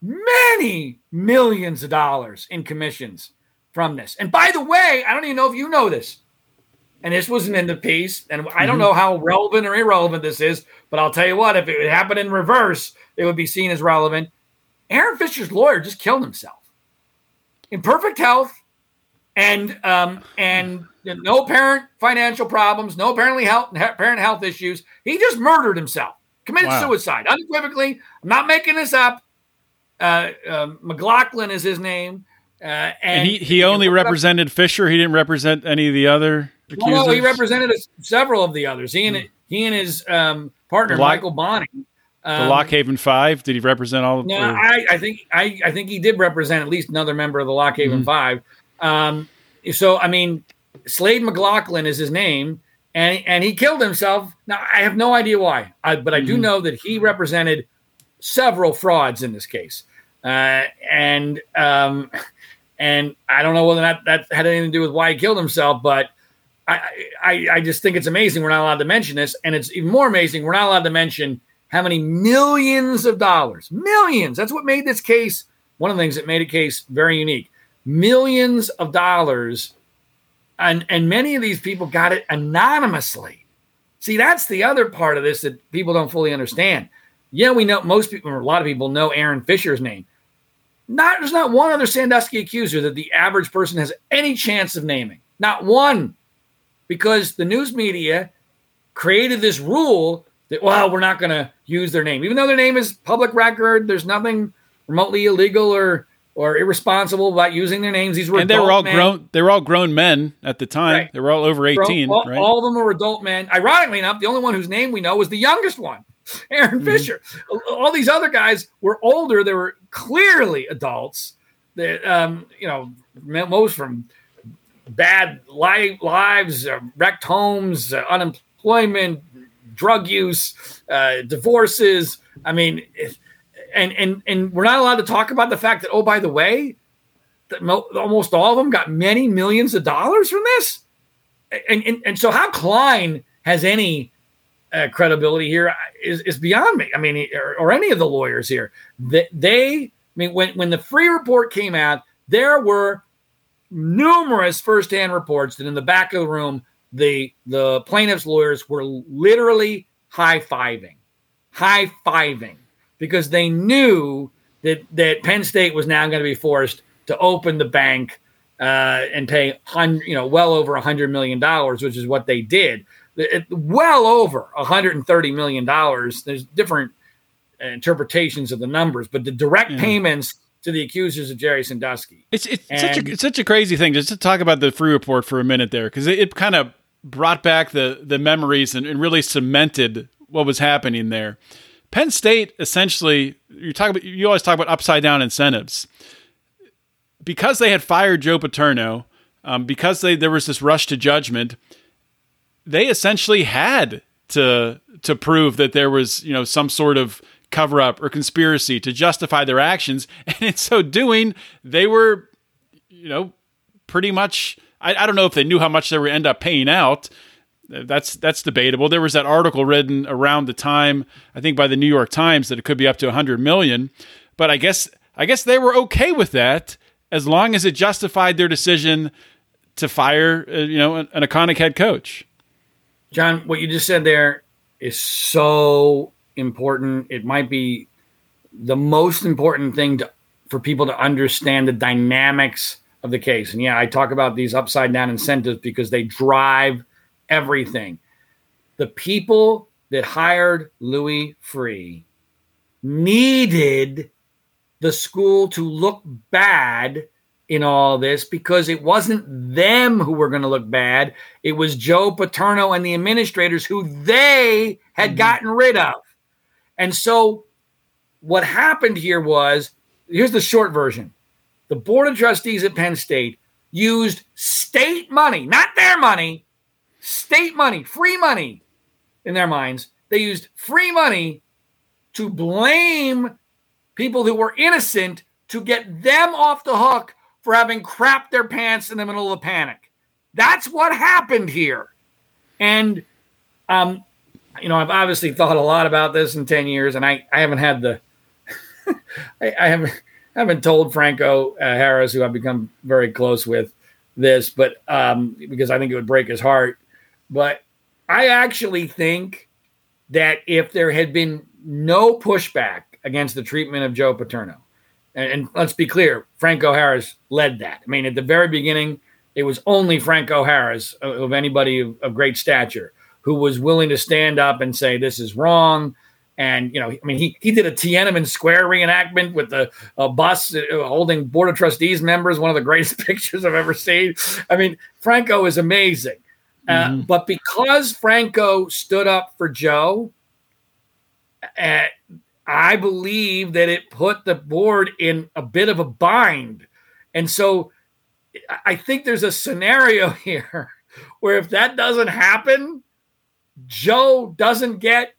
many millions of dollars in commissions from this. And by the way, I don't even know if you know this, and this wasn't in the piece, and I don't know how relevant or irrelevant this is, but I'll tell you what, if it happened in reverse, it would be seen as relevant. Aaron Fisher's lawyer just killed himself in perfect health and um, and no parent financial problems, no apparently health parent health issues. He just murdered himself, committed Wow. suicide unequivocally. I'm not making this up. Uh, um, McLaughlin is his name, uh, and, And he, he only it up. represented Fisher. He didn't represent any of the other accusers. No, no, he represented several of the others. He and he and his um, partner Lock- Michael Boni. the um, Lock Haven Five. Did he represent all of No, I, I think I, I think he did represent at least another member of the Lock Haven Mhm. Five. Um, so I mean, Slade McLaughlin is his name, and and he killed himself. Now I have no idea why, I, but I do Mhm. know that he represented several frauds in this case, uh, and um, and I don't know whether that that had anything to do with why he killed himself, but. I, I, I just think it's amazing we're not allowed to mention this, and it's even more amazing we're not allowed to mention how many millions of dollars, millions. That's what made this case one of the things that made a case very unique. Millions of dollars, and and many of these people got it anonymously. See, that's the other part of this that people don't fully understand. Yeah, we know most people, or a lot of people know Aaron Fisher's name. Not there's not one other Sandusky accuser that the average person has any chance of naming. Not one, because the news media created this rule that well we're not going to use their name even though their name is public record there's nothing remotely illegal or or irresponsible about using their names these were and they were all men. grown. They were all grown men at the time. Right. They were all over eighteen, all, right? all of them were adult men ironically enough the only one whose name we know was the youngest one aaron Mhm. fisher all these other guys were older they were clearly adults that um you know most from bad li- lives, uh, wrecked homes, uh, unemployment, drug use, uh, divorces. I mean, if- and and and we're not allowed to talk about the fact that oh, by the way, that mo- almost all of them got many millions of dollars from this. And and, and so how Kline has any uh, credibility here is, is beyond me. I mean, or, or any of the lawyers here. They, they, I mean, when when the Freeh report came out, there were numerous firsthand reports that in the back of the room, the the plaintiffs' lawyers were literally high fiving, high fiving, because they knew that that Penn State was now going to be forced to open the bank uh, and pay you know, well over a hundred million dollars, which is what they did. It- well over hundred and thirty million dollars. There's different interpretations of the numbers, but the direct Yeah. payments to the accusers of Jerry Sandusky. It's it's such a it's such a crazy thing. Just to talk about the Freeh report for a minute there, because it, it kind of brought back the the memories and, and really cemented what was happening there. Penn State essentially, you talk about you always talk about upside down incentives because they had fired Joe Paterno, um, because they there was this rush to judgment. They essentially had to to prove that there was you know some sort of cover up or conspiracy to justify their actions, and in so doing, they were you know pretty much. I, I don't know if they knew how much they would end up paying out. That's that's debatable. There was that article written around the time, I think by the New York Times, that it could be up to 100 million. But I guess I guess they were okay with that as long as it justified their decision to fire, uh, you know, an, an iconic head coach. John, what you just said there is so important. It might be the most important thing to, for people to understand the dynamics of the case. And yeah, I talk about these upside down incentives because they drive everything. The people that hired Louis Freeh needed the school to look bad in all this because it wasn't them who were going to look bad. It was Joe Paterno and the administrators who they had mm-hmm. gotten rid of. And so what happened here was here's the short version the Board of Trustees at Penn State used state money, not their money, state money, free money in their minds. They used free money to blame people who were innocent to get them off the hook for having crapped their pants in the middle of a panic. That's what happened here. And, um, you know, I've obviously thought a lot about this in 10 years, and I, I haven't had the, I, I, haven't, haven't told Franco uh, Harris, who I've become very close with, this, but um, because I think it would break his heart. But I actually think that if there had been no pushback against the treatment of Joe Paterno, and, and let's be clear, Franco Harris led that. I mean, at the very beginning, it was only Franco Harris of anybody of, of great stature who was willing to stand up and say this is wrong. And you know, I mean, he he did a Tiananmen Square reenactment with the a bus uh, holding board of trustees members. One of the greatest pictures I've ever seen. I mean, Franco is amazing. Uh, mm-hmm. but because Franco stood up for Joe, uh, I believe that it put the board in a bit of a bind. And so I think there's a scenario here where if that doesn't happen, Joe doesn't get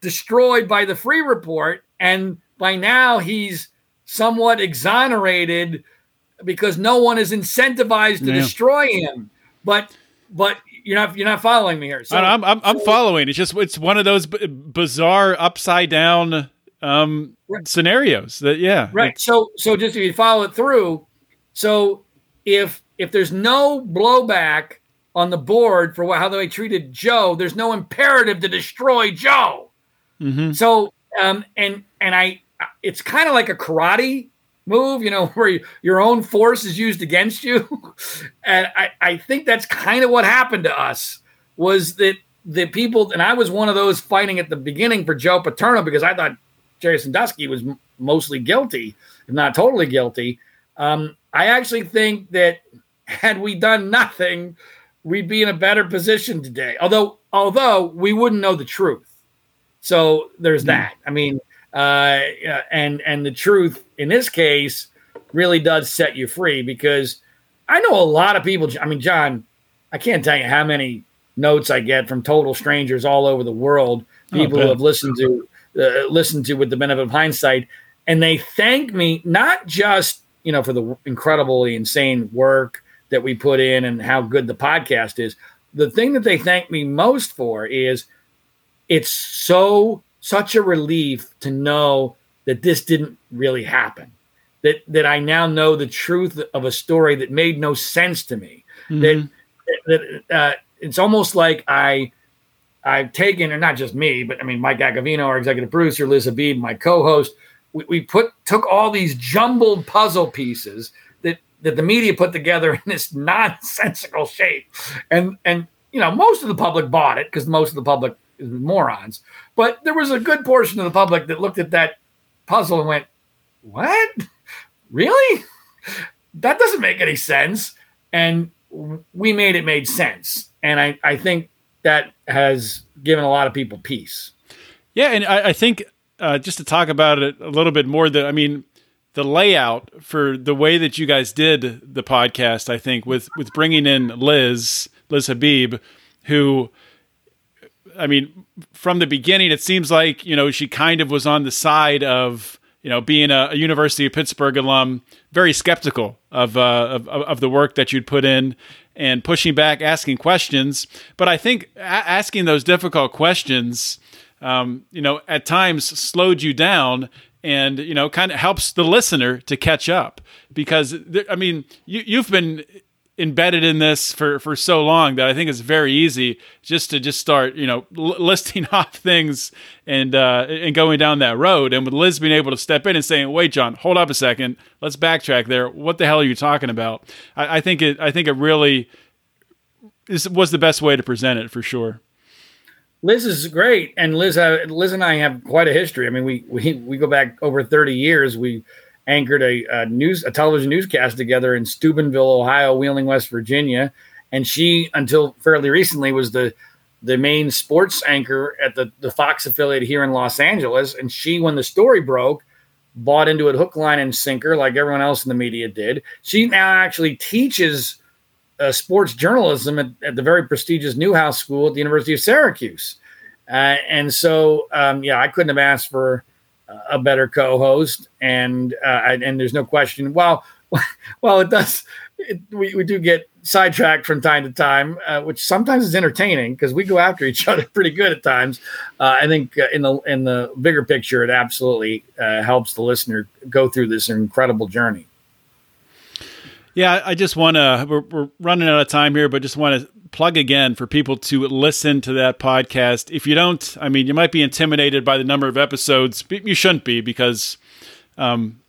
destroyed by the Freeh report. And by now he's somewhat exonerated because no one is incentivized to yeah. destroy him. But but you're not you're not following me here. So, I'm I'm, I'm following. It's just it's one of those b- bizarre upside down um, right. scenarios that yeah. Right. So so just if you follow it through, so if if there's no blowback on the board for how they treated Joe, there's no imperative to destroy Joe. Mm-hmm. So um and and I it's kind of like a karate move, you know, where your own force is used against you. and I, I think that's kind of what happened to us was that the people, and I was one of those fighting at the beginning for Joe Paterno because I thought Jerry Sandusky was m- mostly guilty, if not totally guilty. Um, I actually think that had we done nothing, we'd be in a better position today. Although, although we wouldn't know the truth. So there's mm. that. I mean, uh, and and the truth in this case really does set you free because I know a lot of people. I mean, John, I can't tell you how many notes I get from total strangers all over the world, oh, people oh, who have listened to uh, listened to with the benefit of hindsight, and they thank me not just you know for the incredibly insane work that we put in and how good the podcast is. The thing that they thank me most for is it's so such a relief to know that this didn't really happen. That that I now know the truth of a story that made no sense to me. Mm-hmm. That that uh, it's almost like I I've taken, and not just me, but I mean Mike Agavino, our executive producer, Liz Habib, my co-host. We, we put took all these jumbled puzzle pieces that that the media put together in this nonsensical shape, and and you know most of the public bought it because most of the public is morons. But there was a good portion of the public that looked at that puzzle and went, What? Really? That doesn't make any sense. And we made it made sense. And I, I think that has given a lot of people peace. Yeah. And I, I think uh, just to talk about it a little bit more, that I mean, the layout for the way that you guys did the podcast, I think, with with bringing in Liz, Liz Habib, who I mean, from the beginning, it seems like you know she kind of was on the side of you know being a, a University of Pittsburgh alum, very skeptical of, uh, of of the work that you'd put in and pushing back, asking questions. But I think a- asking those difficult questions, um, you know, at times slowed you down and you know kind of helps the listener to catch up because I mean you you've been embedded in this for for so long that I think it's very easy just to just start you know l- listing off things and uh, and going down that road and with Liz being able to step in and saying wait John hold up a second let's backtrack there what the hell are you talking about I, I think it I think it really is, was the best way to present it for sure. Liz is great, and Liz, uh, Liz and I have quite a history. I mean, we we we go back over thirty years. We anchored a, a news a television newscast together in Steubenville, Ohio, Wheeling, West Virginia, and she until fairly recently was the the main sports anchor at the the Fox affiliate here in Los Angeles. And she, when the story broke, bought into it hook, line, and sinker like everyone else in the media did. She now actually teaches uh, sports journalism at, at, the very prestigious Newhouse School at the University of Syracuse. Uh, and so, um, yeah, I couldn't have asked for a better co-host. And uh, and there's no question. Well, well, it does. It, we, we do get sidetracked from time to time, uh, which sometimes is entertaining because we go after each other pretty good at times. Uh, I think in the in the bigger picture, it absolutely helps the listener go through this incredible journey. Yeah, I just want to. We're, we're, running out of time here, but just want to plug again for people to listen to that podcast. If you don't, I mean, you might be intimidated by the number of episodes. You shouldn't be because um,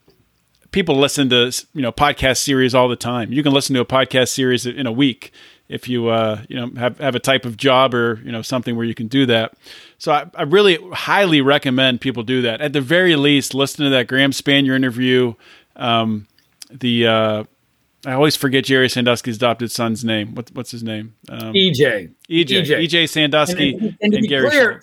people listen to you know podcast series all the time. You can listen to a podcast series in a week if you uh, you know have have a type of job or you know something where you can do that. So I, I really highly recommend people do that. At the very least, listen to that Graham Spanier interview. Um, the uh, I always forget Jerry Sandusky's adopted son's name. What, what's his name? Um, EJ. EJ. EJ, EJ Sandusky and, and, and, and Gary clear,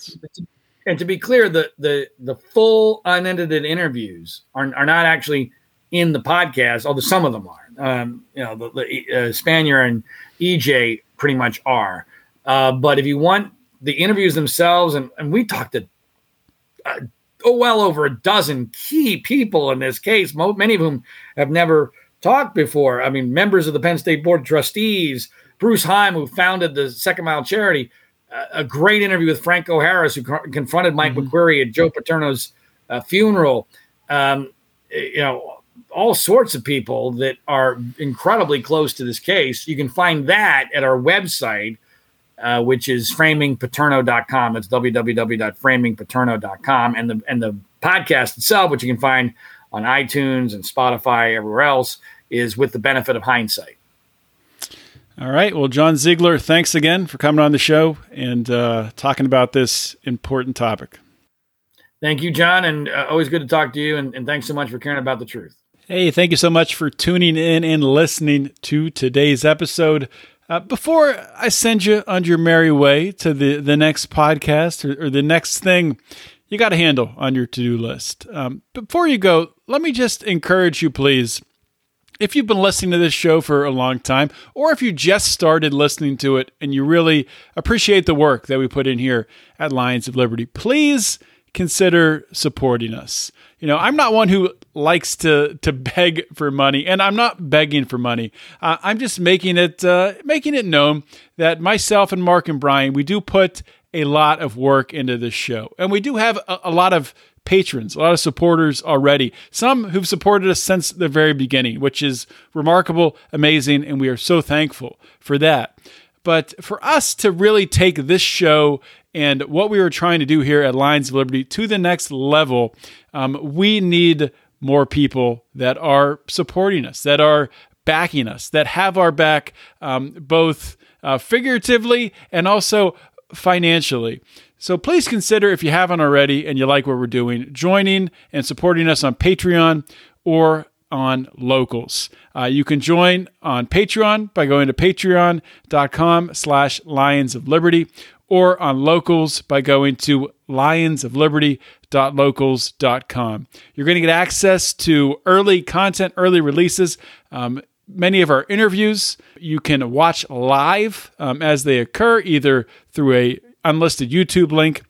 And to be clear, the the the full unedited interviews are are not actually in the podcast, although some of them are. Um, you know, the, the uh, Spanier and EJ pretty much are. Uh, but if you want the interviews themselves, and, and we talked to uh, oh, well over a dozen key people in this case, many of whom have never – talked before. I mean, members of the Penn State Board of Trustees, Bruce Heim, who founded the Second Mile Charity, a great interview with Franco Harris, who co- confronted Mike mm-hmm. McQueary at Joe Paterno's uh, funeral. Um, you know, all sorts of people that are incredibly close to this case. You can find that at our website, uh, which is framingpaterno.com. It's www.framingpaterno.com. And the, and the podcast itself, which you can find on iTunes and Spotify, everywhere else, is with the benefit of hindsight. All right. Well, John Ziegler, thanks again for coming on the show and uh, talking about this important topic. Thank you, John, and uh, always good to talk to you. And, and thanks so much for caring about the truth. Hey, thank you so much for tuning in and listening to today's episode. Uh, before I send you on your merry way to the, the next podcast or, or the next thing you got a handle on your to do list. Um, before you go, let me just encourage you, please. If you've been listening to this show for a long time, or if you just started listening to it and you really appreciate the work that we put in here at Lions of Liberty, please consider supporting us. You know, I'm not one who likes to to beg for money, and I'm not begging for money. Uh, I'm just making it uh, making it known that myself and Mark and Brian we do put a lot of work into this show, and we do have a, a lot of patrons, a lot of supporters already. Some who've supported us since the very beginning, which is remarkable, amazing, and we are so thankful for that. But for us to really take this show and what we were trying to do here at Lions of Liberty to the next level, um, we need more people that are supporting us, that are backing us, that have our back um, both uh, figuratively and also financially. So please consider, if you haven't already and you like what we're doing, joining and supporting us on Patreon or on locals. Uh, you can join on Patreon by going to patreon.com slash lions of liberty or on locals by going to lionsofliberty.locals.com. You're going to get access to early content, early releases. Um, many of our interviews you can watch live um, as they occur, either through a unlisted YouTube link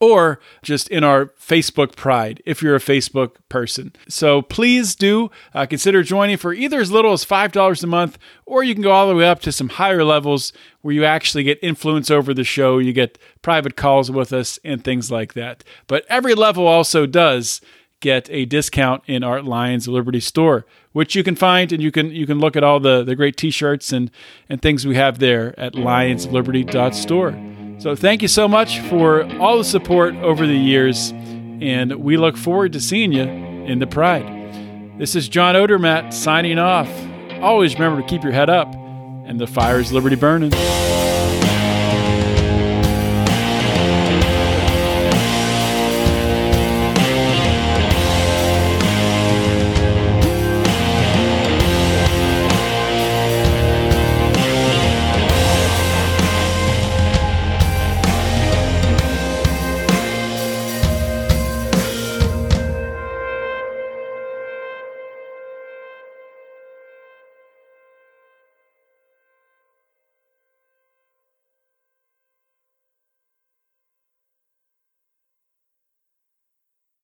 or just in our Facebook Pride if you're a Facebook person. So please do uh, consider joining for either as little as $5 a month, or you can go all the way up to some higher levels where you actually get influence over the show. You get private calls with us and things like that. But every level also does get a discount in our Lions Liberty store, which you can find and you can you can look at all the, the great t-shirts and, and things we have there at lionsofliberty.store. So thank you so much for all the support over the years, and we look forward to seeing you in the Pride. This is John Odermatt signing off. Always remember to keep your head up and the fire is liberty burning.